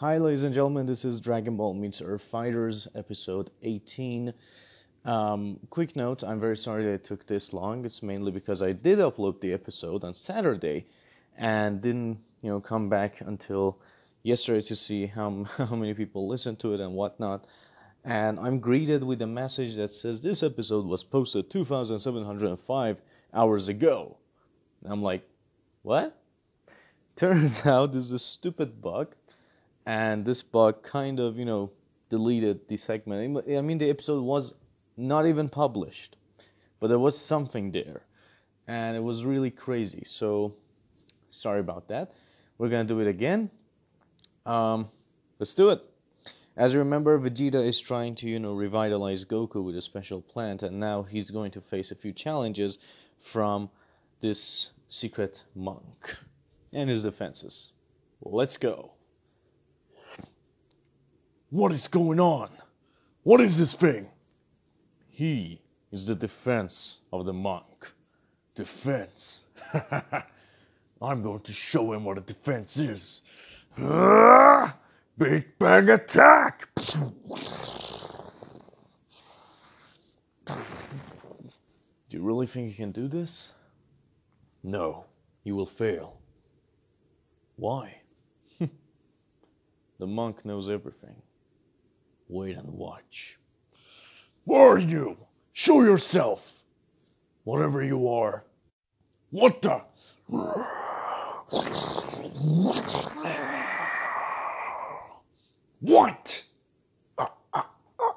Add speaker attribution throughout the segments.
Speaker 1: Hi, ladies and gentlemen. This is Dragon Ball Meets Earth Fighters, episode 18. Um, quick note: I'm very sorry that it took this long. It's mainly because I did upload the episode on Saturday, and didn't, you know, come back until yesterday to see how how many people listened to it and whatnot. And I'm greeted with a message that says this episode was posted 2,705 hours ago. And I'm like, what? Turns out this is a stupid bug, and this bug kind of, you know, deleted the segment. I mean, the episode was not even published, but there was something there, and it was really crazy. So, sorry about that. We're gonna do it again. Um, let's do it. As you remember, Vegeta is trying to, you know, revitalize Goku with a special plant, and now he's going to face a few challenges from this secret monk and his defenses. Let's go.
Speaker 2: What is going on? What is this thing?
Speaker 1: He is the defense of the monk.
Speaker 2: Defense? I'm going to show him what a defense is. Big Bang Attack!
Speaker 1: Do you really think you can do this?
Speaker 2: No, you will fail.
Speaker 1: Why? the monk knows everything. Wait and watch.
Speaker 2: Where are you? Show yourself! Whatever you are. What the? What? Uh, uh, uh,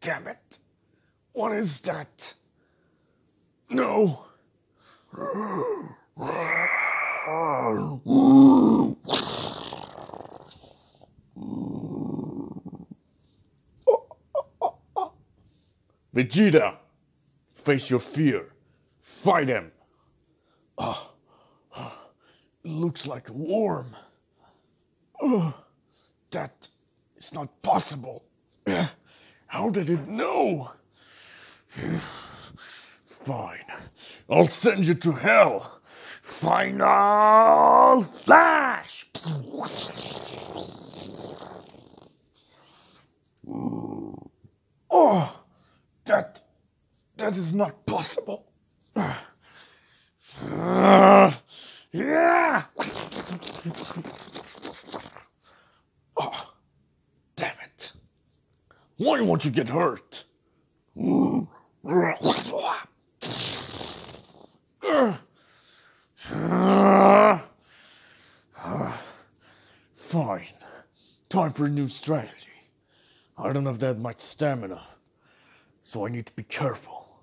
Speaker 2: damn it. What is that? No. Vegeta, face your fear. Fight him. Oh, it looks like a worm. Oh, ah, that is not possible. How did it know? Fine. I'll send you to hell. Final flash! Oh, that that is not possible. yeah. Oh, damn it. Why won't you get hurt? Fine. Time for a new strategy. I don't have that much stamina, so I need to be careful.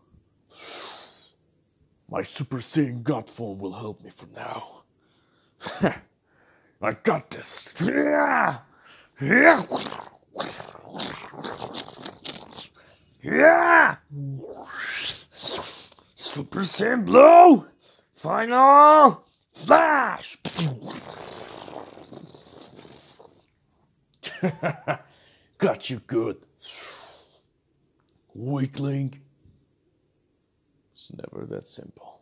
Speaker 2: My Super Saiyan God form will help me for now. I got this. Yeah! Yeah! Yeah! Super Saiyan Blue! Final Flash! Got you good. Weakling.
Speaker 1: It's never that simple.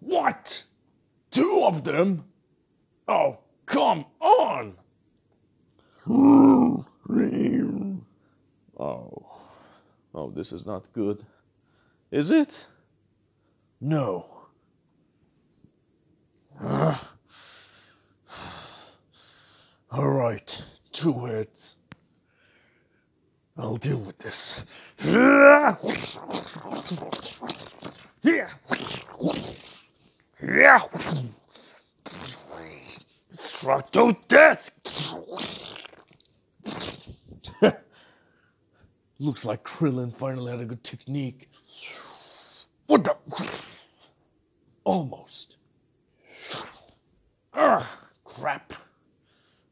Speaker 2: What? Two of them? Oh, come on!
Speaker 1: Oh. Oh, this is not good. Is it?
Speaker 2: No. All right, two heads. I'll deal with this. Yeah. Yeah. Struck to death. Looks like Krillin finally had a good technique. What the? Almost. Ah, crap.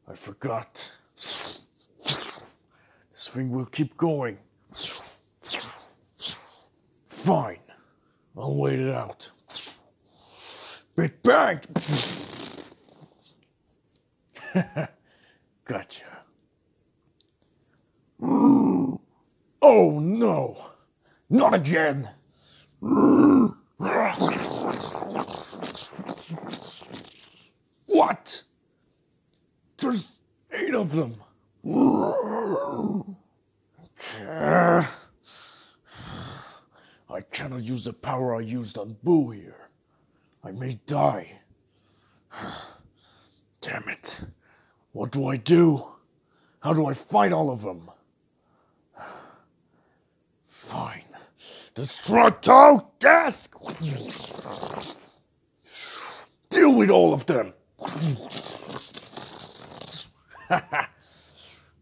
Speaker 2: I forgot. This thing will keep going. Fine. I'll wait it out. Big bang! gotcha. Oh no! Not again! What? There's eight of them. I cannot use the power I used on Buu here. I may die. Damn it. What do I do? How do I fight all of them? Fine. Destructo Disc! Deal with all of them!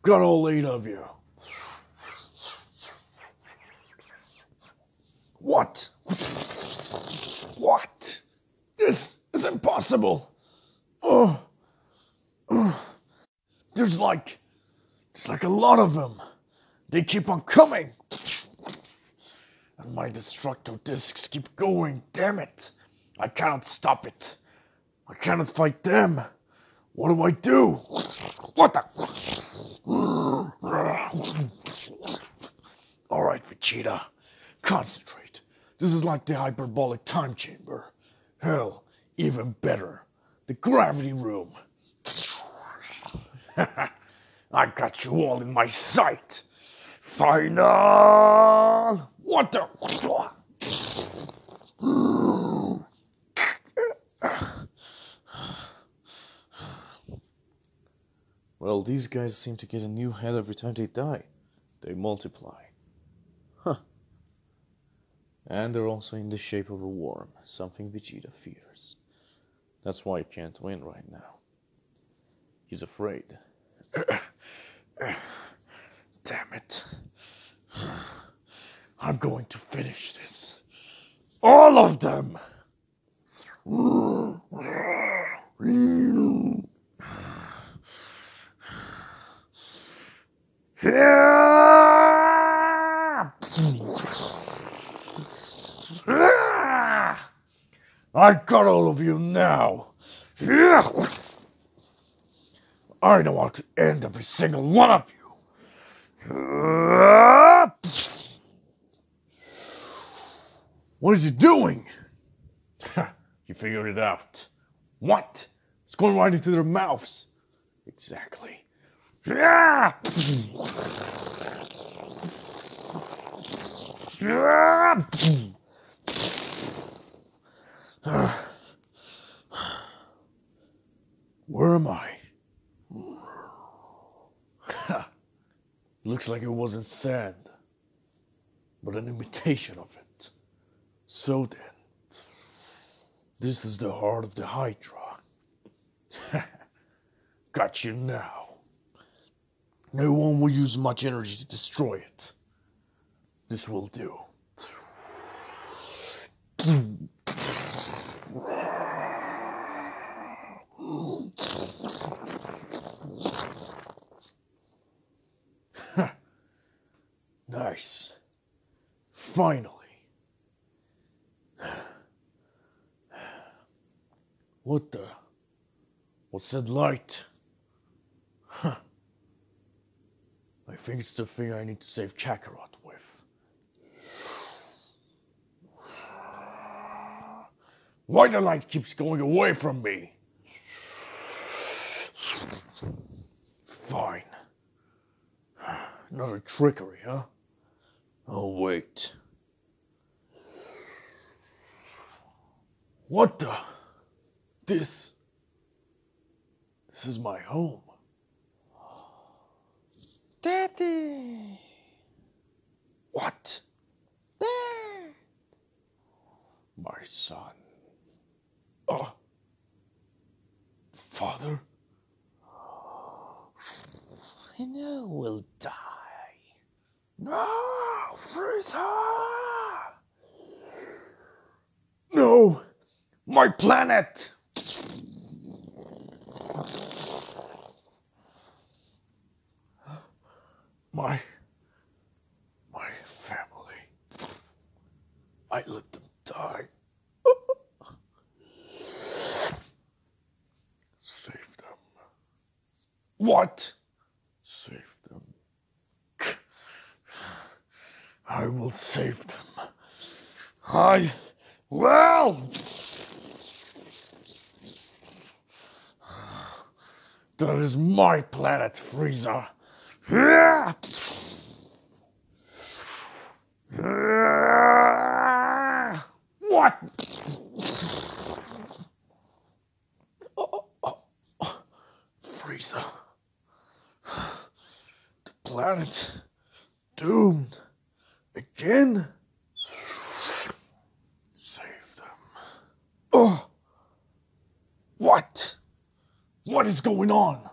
Speaker 2: Got all eight of you. What? What? This is impossible. Oh. Oh. There's like there's like a lot of them. They keep on coming. And my destructo discs keep going. Damn it. I cannot stop it. I cannot fight them. What do I do? What the? All right, Vegeta. Concentrate. This is like the hyperbolic time chamber. Hell, even better. The gravity room. I got you all in my sight. Final. What the?
Speaker 1: Well, these guys seem to get a new head every time they die. They multiply. Huh. And they're also in the shape of a worm, something Vegeta fears. That's why he can't win right now. He's afraid.
Speaker 2: Damn it. I'm going to finish this. All of them. I got all of you now. I know how to end every single one of you. What is he doing? you figured it out. What? It's going right into their mouths. Exactly. Where am I? Looks like it wasn't sand, but an imitation of it. So then, this is the heart of the Hydra. Got you now. No one will use much energy to destroy it. This will do. nice. Finally. What the? What's that light? Huh. I think it's the thing I need to save Kakarot with. Why the light keeps going away from me? Fine. Another trickery, huh? Oh, wait. What the? This. This is my home.
Speaker 1: Daddy!
Speaker 2: What?
Speaker 1: Dad!
Speaker 2: My son. Oh. Father?
Speaker 1: I know we'll die.
Speaker 2: No! Frieza! No! My planet! My. My family. I let them die. Save them. What? Save them. I will save them. I will. That is my planet, Frieza. What? Oh, Frieza. The planet doomed again. Save them. Oh. What? What is going on?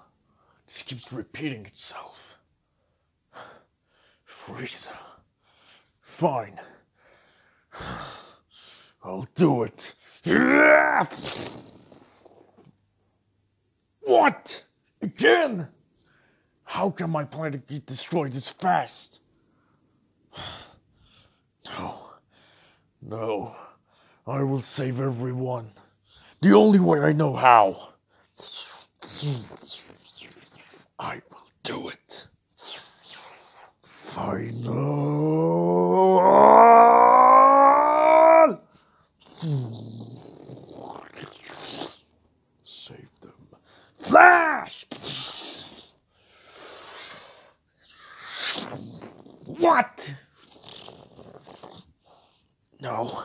Speaker 2: This keeps repeating itself. Frieza. Fine. I'll do it. What? Again? How can my planet get destroyed this fast? No. No. I will save everyone. The only way I know how. I will do it. Final. Save them. Flash! What? No.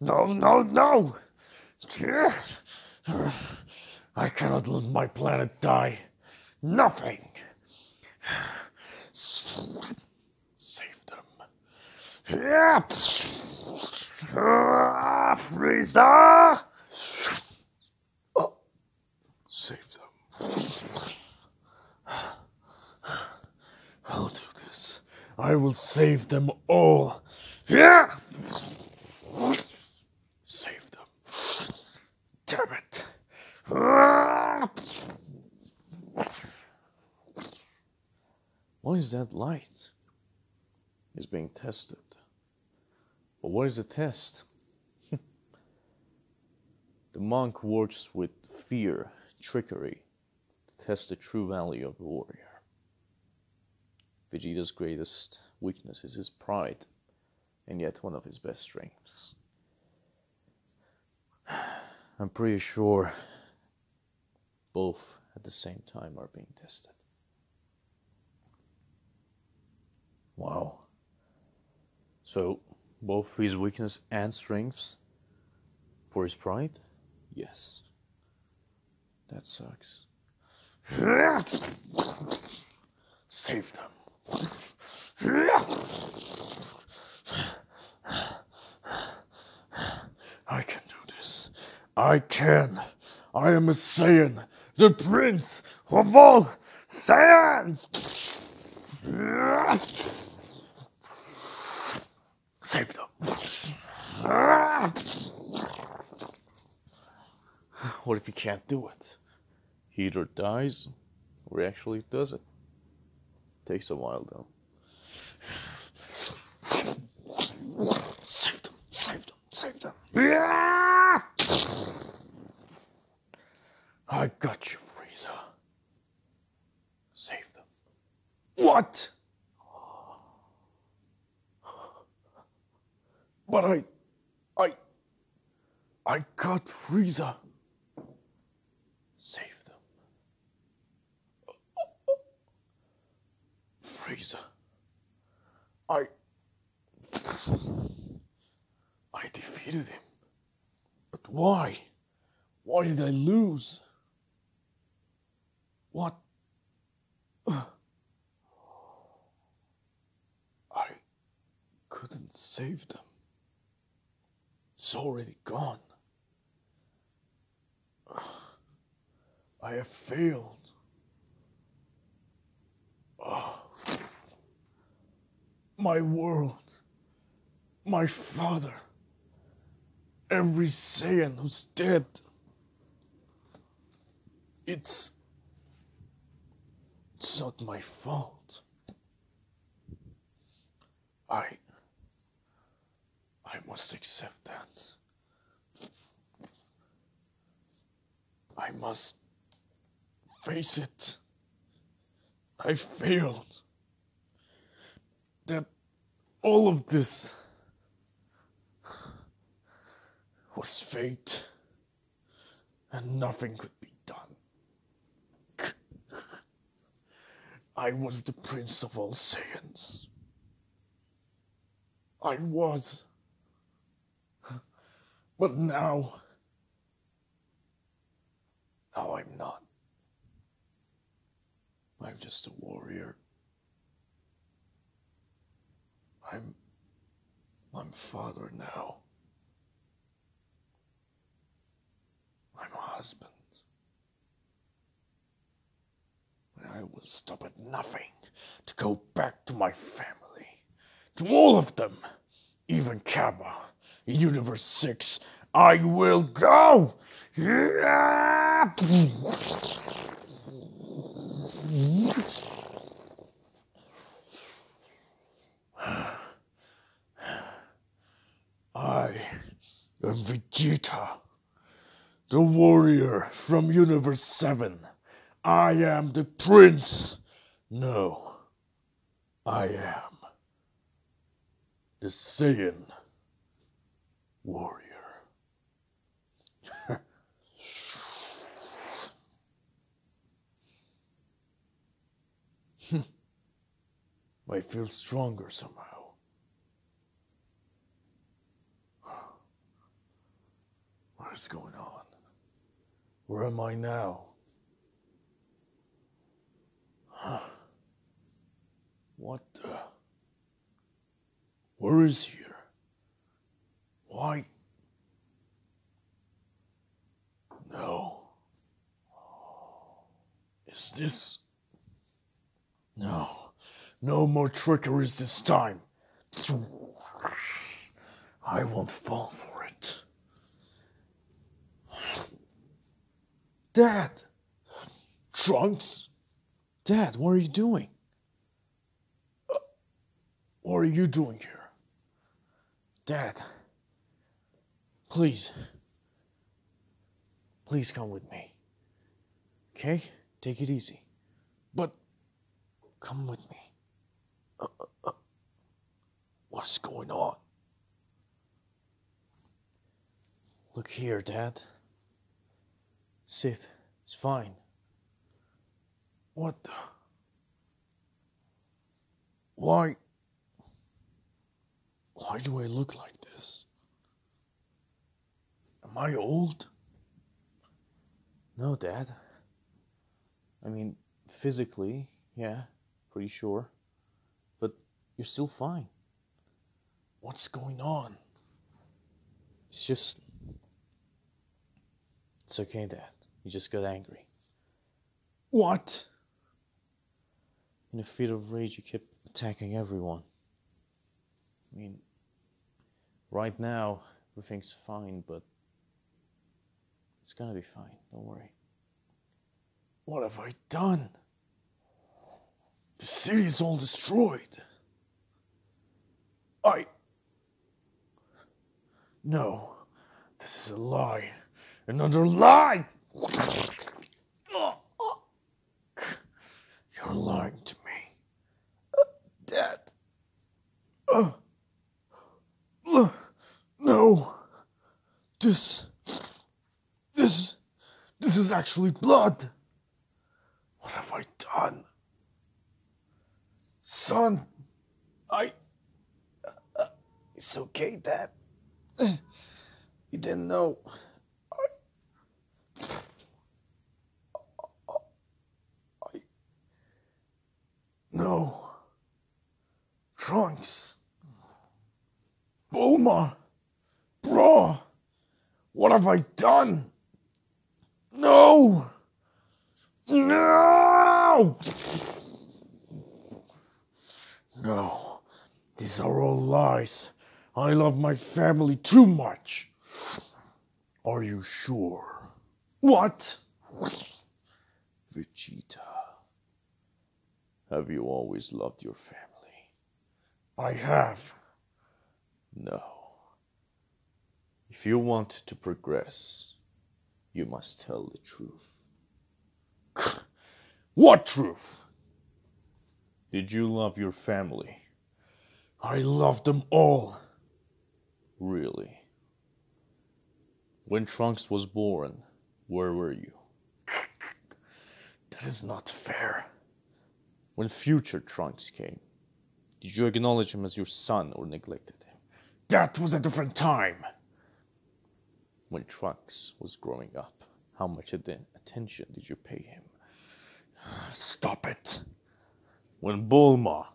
Speaker 2: No, no, no! I cannot let my planet die. Nothing. Save them. Ah, Frieza! Oh, Save them. I'll do this. I will save them all. Yeah! Save them. Damn it.
Speaker 1: What is that light? It's being tested. But what is the test? the monk works with fear, trickery, to test the true value of a warrior. Vegeta's greatest weakness is his pride, and yet one of his best strengths. I'm pretty sure both at the same time are being tested. Wow. So, both his weakness and strengths for his pride? Yes. That sucks.
Speaker 2: Save them. I can do this. I can. I am a Saiyan, the prince of all Saiyans. Save them.
Speaker 1: What if he can't do it? He either dies or he actually does it. Takes a while though.
Speaker 2: Save them. Save them. Save them. I got you, Frieza. Save them. What? But I, I, I got Frieza. Save them. Frieza. I, I defeated him. But why? Why did I lose? What? I couldn't save them. It's already gone. I have failed. Oh. My world, my father, every Saiyan who's dead. It's. It's not my fault. I. I must accept that. I must face it. I failed. That all of this was fate, and nothing could be done. I was the prince of all Saiyans. I was. But now, now I'm not. I'm just a warrior. I'm, I'm father now. I'm a husband. And I will stop at nothing to go back to my family. To all of them. Even Cabba. Universe 6. I will go! I am Vegeta, the warrior from Universe 7. I am the prince. No, I am the Saiyan warrior. I feel stronger somehow. What is going on? Where am I now? What the? Where is here? Why? No. Is this? No. No more trickeries this time. I won't fall for it. Dad! Trunks?
Speaker 1: Dad, what are you doing?
Speaker 2: Uh, what are you doing here?
Speaker 1: Dad, please. Please come with me. Okay? Take it easy.
Speaker 2: But
Speaker 1: Come with me. Uh, uh, uh.
Speaker 2: what's going on?
Speaker 1: Look here, Dad. Sith, it's fine.
Speaker 2: What the? Why? Why do I look like this? Am I old?
Speaker 1: No, Dad. I mean, physically, yeah, pretty sure. But you're still fine.
Speaker 2: What's going on?
Speaker 1: It's just. It's okay, Dad. You just got angry.
Speaker 2: What?
Speaker 1: In a fit of rage, you kept attacking everyone. I mean, right now, everything's fine, but it's gonna be fine. Don't worry.
Speaker 2: What have I done? The city is all destroyed. I. No, this is a lie. Another lie! You're lying to me. Dad. No. This. Is actually blood. What have I done? Son, I. Uh, it's okay, Dad. You didn't know. I. I. No. Trunks. Bulma. Bra. What have I done? No. No! No, these are all lies. I love my family too much. Are you sure? What?
Speaker 1: Vegeta, have you always loved your family?
Speaker 2: I have.
Speaker 1: No. If you want to progress, you must tell the truth.
Speaker 2: What truth?
Speaker 1: Did you love your family?
Speaker 2: I loved them all.
Speaker 1: Really? When Trunks was born, where were you?
Speaker 2: That is not fair.
Speaker 1: When future Trunks came, did you acknowledge him as your son or neglected him?
Speaker 2: That was a different time.
Speaker 1: When Trunks was growing up, how much attention did you pay him?
Speaker 2: Stop it.
Speaker 1: When Bulma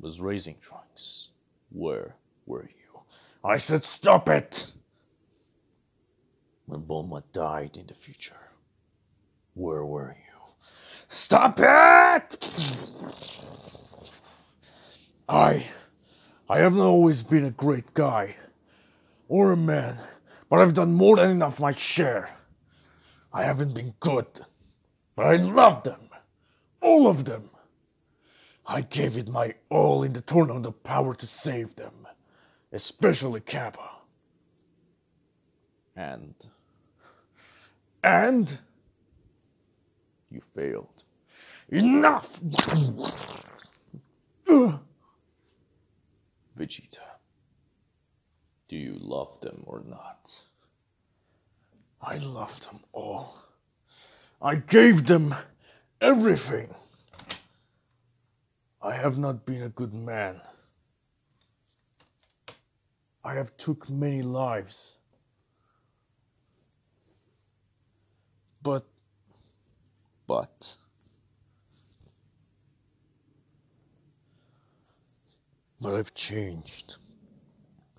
Speaker 1: was raising Trunks, where were you?
Speaker 2: I said stop it.
Speaker 1: When Bulma died in the future, where were you?
Speaker 2: Stop it! I. I haven't always been a great guy or a man, but I've done more than enough my share. I haven't been good, but I love them. All of them. I gave it my all in the tournament of power to save them, especially Cabba.
Speaker 1: And.
Speaker 2: And.
Speaker 1: You failed.
Speaker 2: Enough!
Speaker 1: Vegeta, do you love them or not?
Speaker 2: I love them all. I gave them everything. I have not been a good man. I have took many lives. But
Speaker 1: But
Speaker 2: but I've changed.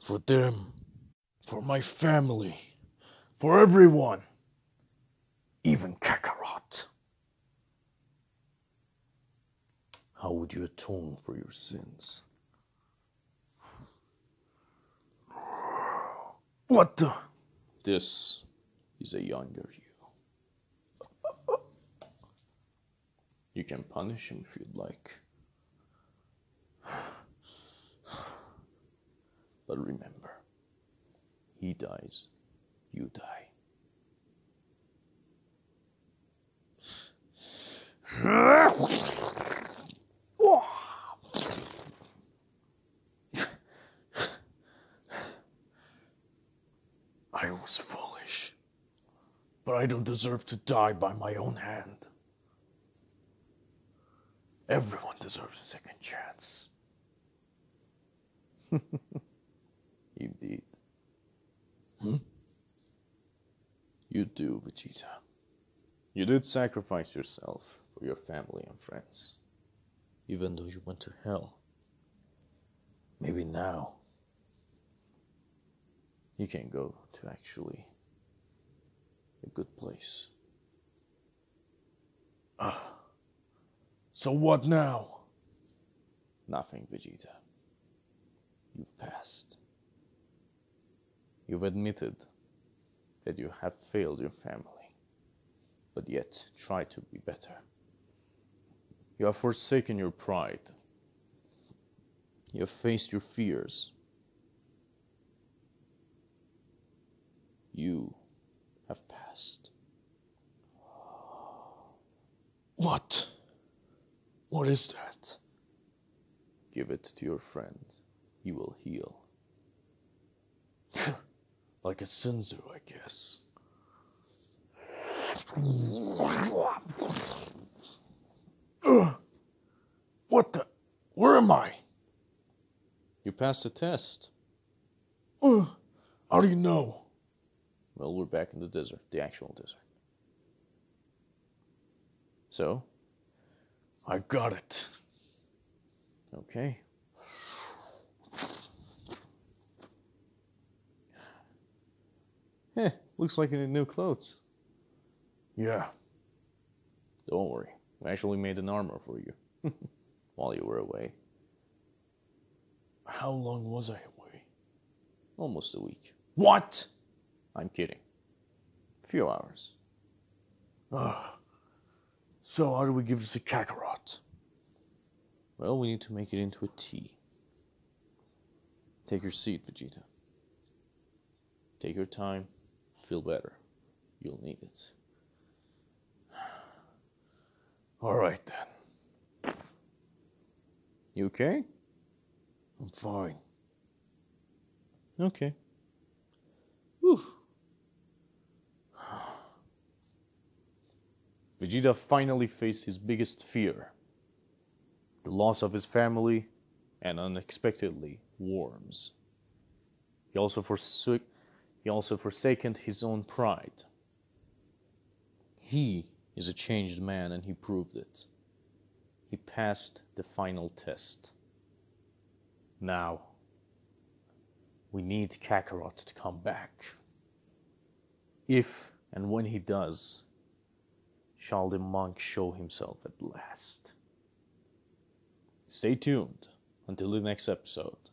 Speaker 2: For them, for my family, for everyone, even Kakarot.
Speaker 1: how would you atone for your sins?
Speaker 2: What the?
Speaker 1: This is a younger you. You can punish him if you'd like. But remember, he dies, you die.
Speaker 2: I was foolish. But I don't deserve to die by my own hand. Everyone deserves a second chance.
Speaker 1: Indeed.
Speaker 2: Hmm?
Speaker 1: You do, Vegeta. You did sacrifice yourself for your family and friends, even though you went to hell. Maybe now you can go to actually a good place.
Speaker 2: Ah. So what now?
Speaker 1: Nothing, Vegeta. You've passed. You've admitted that you have failed your family, but yet try to be better. You have forsaken your pride. You have faced your fears. You have passed.
Speaker 2: What? What is that?
Speaker 1: Give it to your friend. He will heal.
Speaker 2: like a Senzu, I guess. Ugh. What the? Where am I?
Speaker 1: You passed the test.
Speaker 2: Ugh. How do you know?
Speaker 1: Well, we're back in the desert, the actual desert. So,
Speaker 2: I got it.
Speaker 1: okay. Heh, looks like you need new clothes.
Speaker 2: Yeah.
Speaker 1: Don't worry, we actually made an armor for you while you were away.
Speaker 2: How long was I away?
Speaker 1: Almost a week.
Speaker 2: What?
Speaker 1: I'm kidding. A few hours.
Speaker 2: Ugh. So how do we give this to Kakarot?
Speaker 1: Well, we need to make it into a tea. Take your seat, Vegeta. Take your time. Feel better. You'll need it.
Speaker 2: All right then.
Speaker 1: You okay?
Speaker 2: I'm fine.
Speaker 1: Okay. Whew. Vegeta finally faced his biggest fear the loss of his family and unexpectedly worms. He also forsook he also forsaken his own pride. He is a changed man and he proved it. He passed the final test. Now, we need Kakarot to come back. If and when he does, shall the monk show himself at last. Stay tuned until the next episode.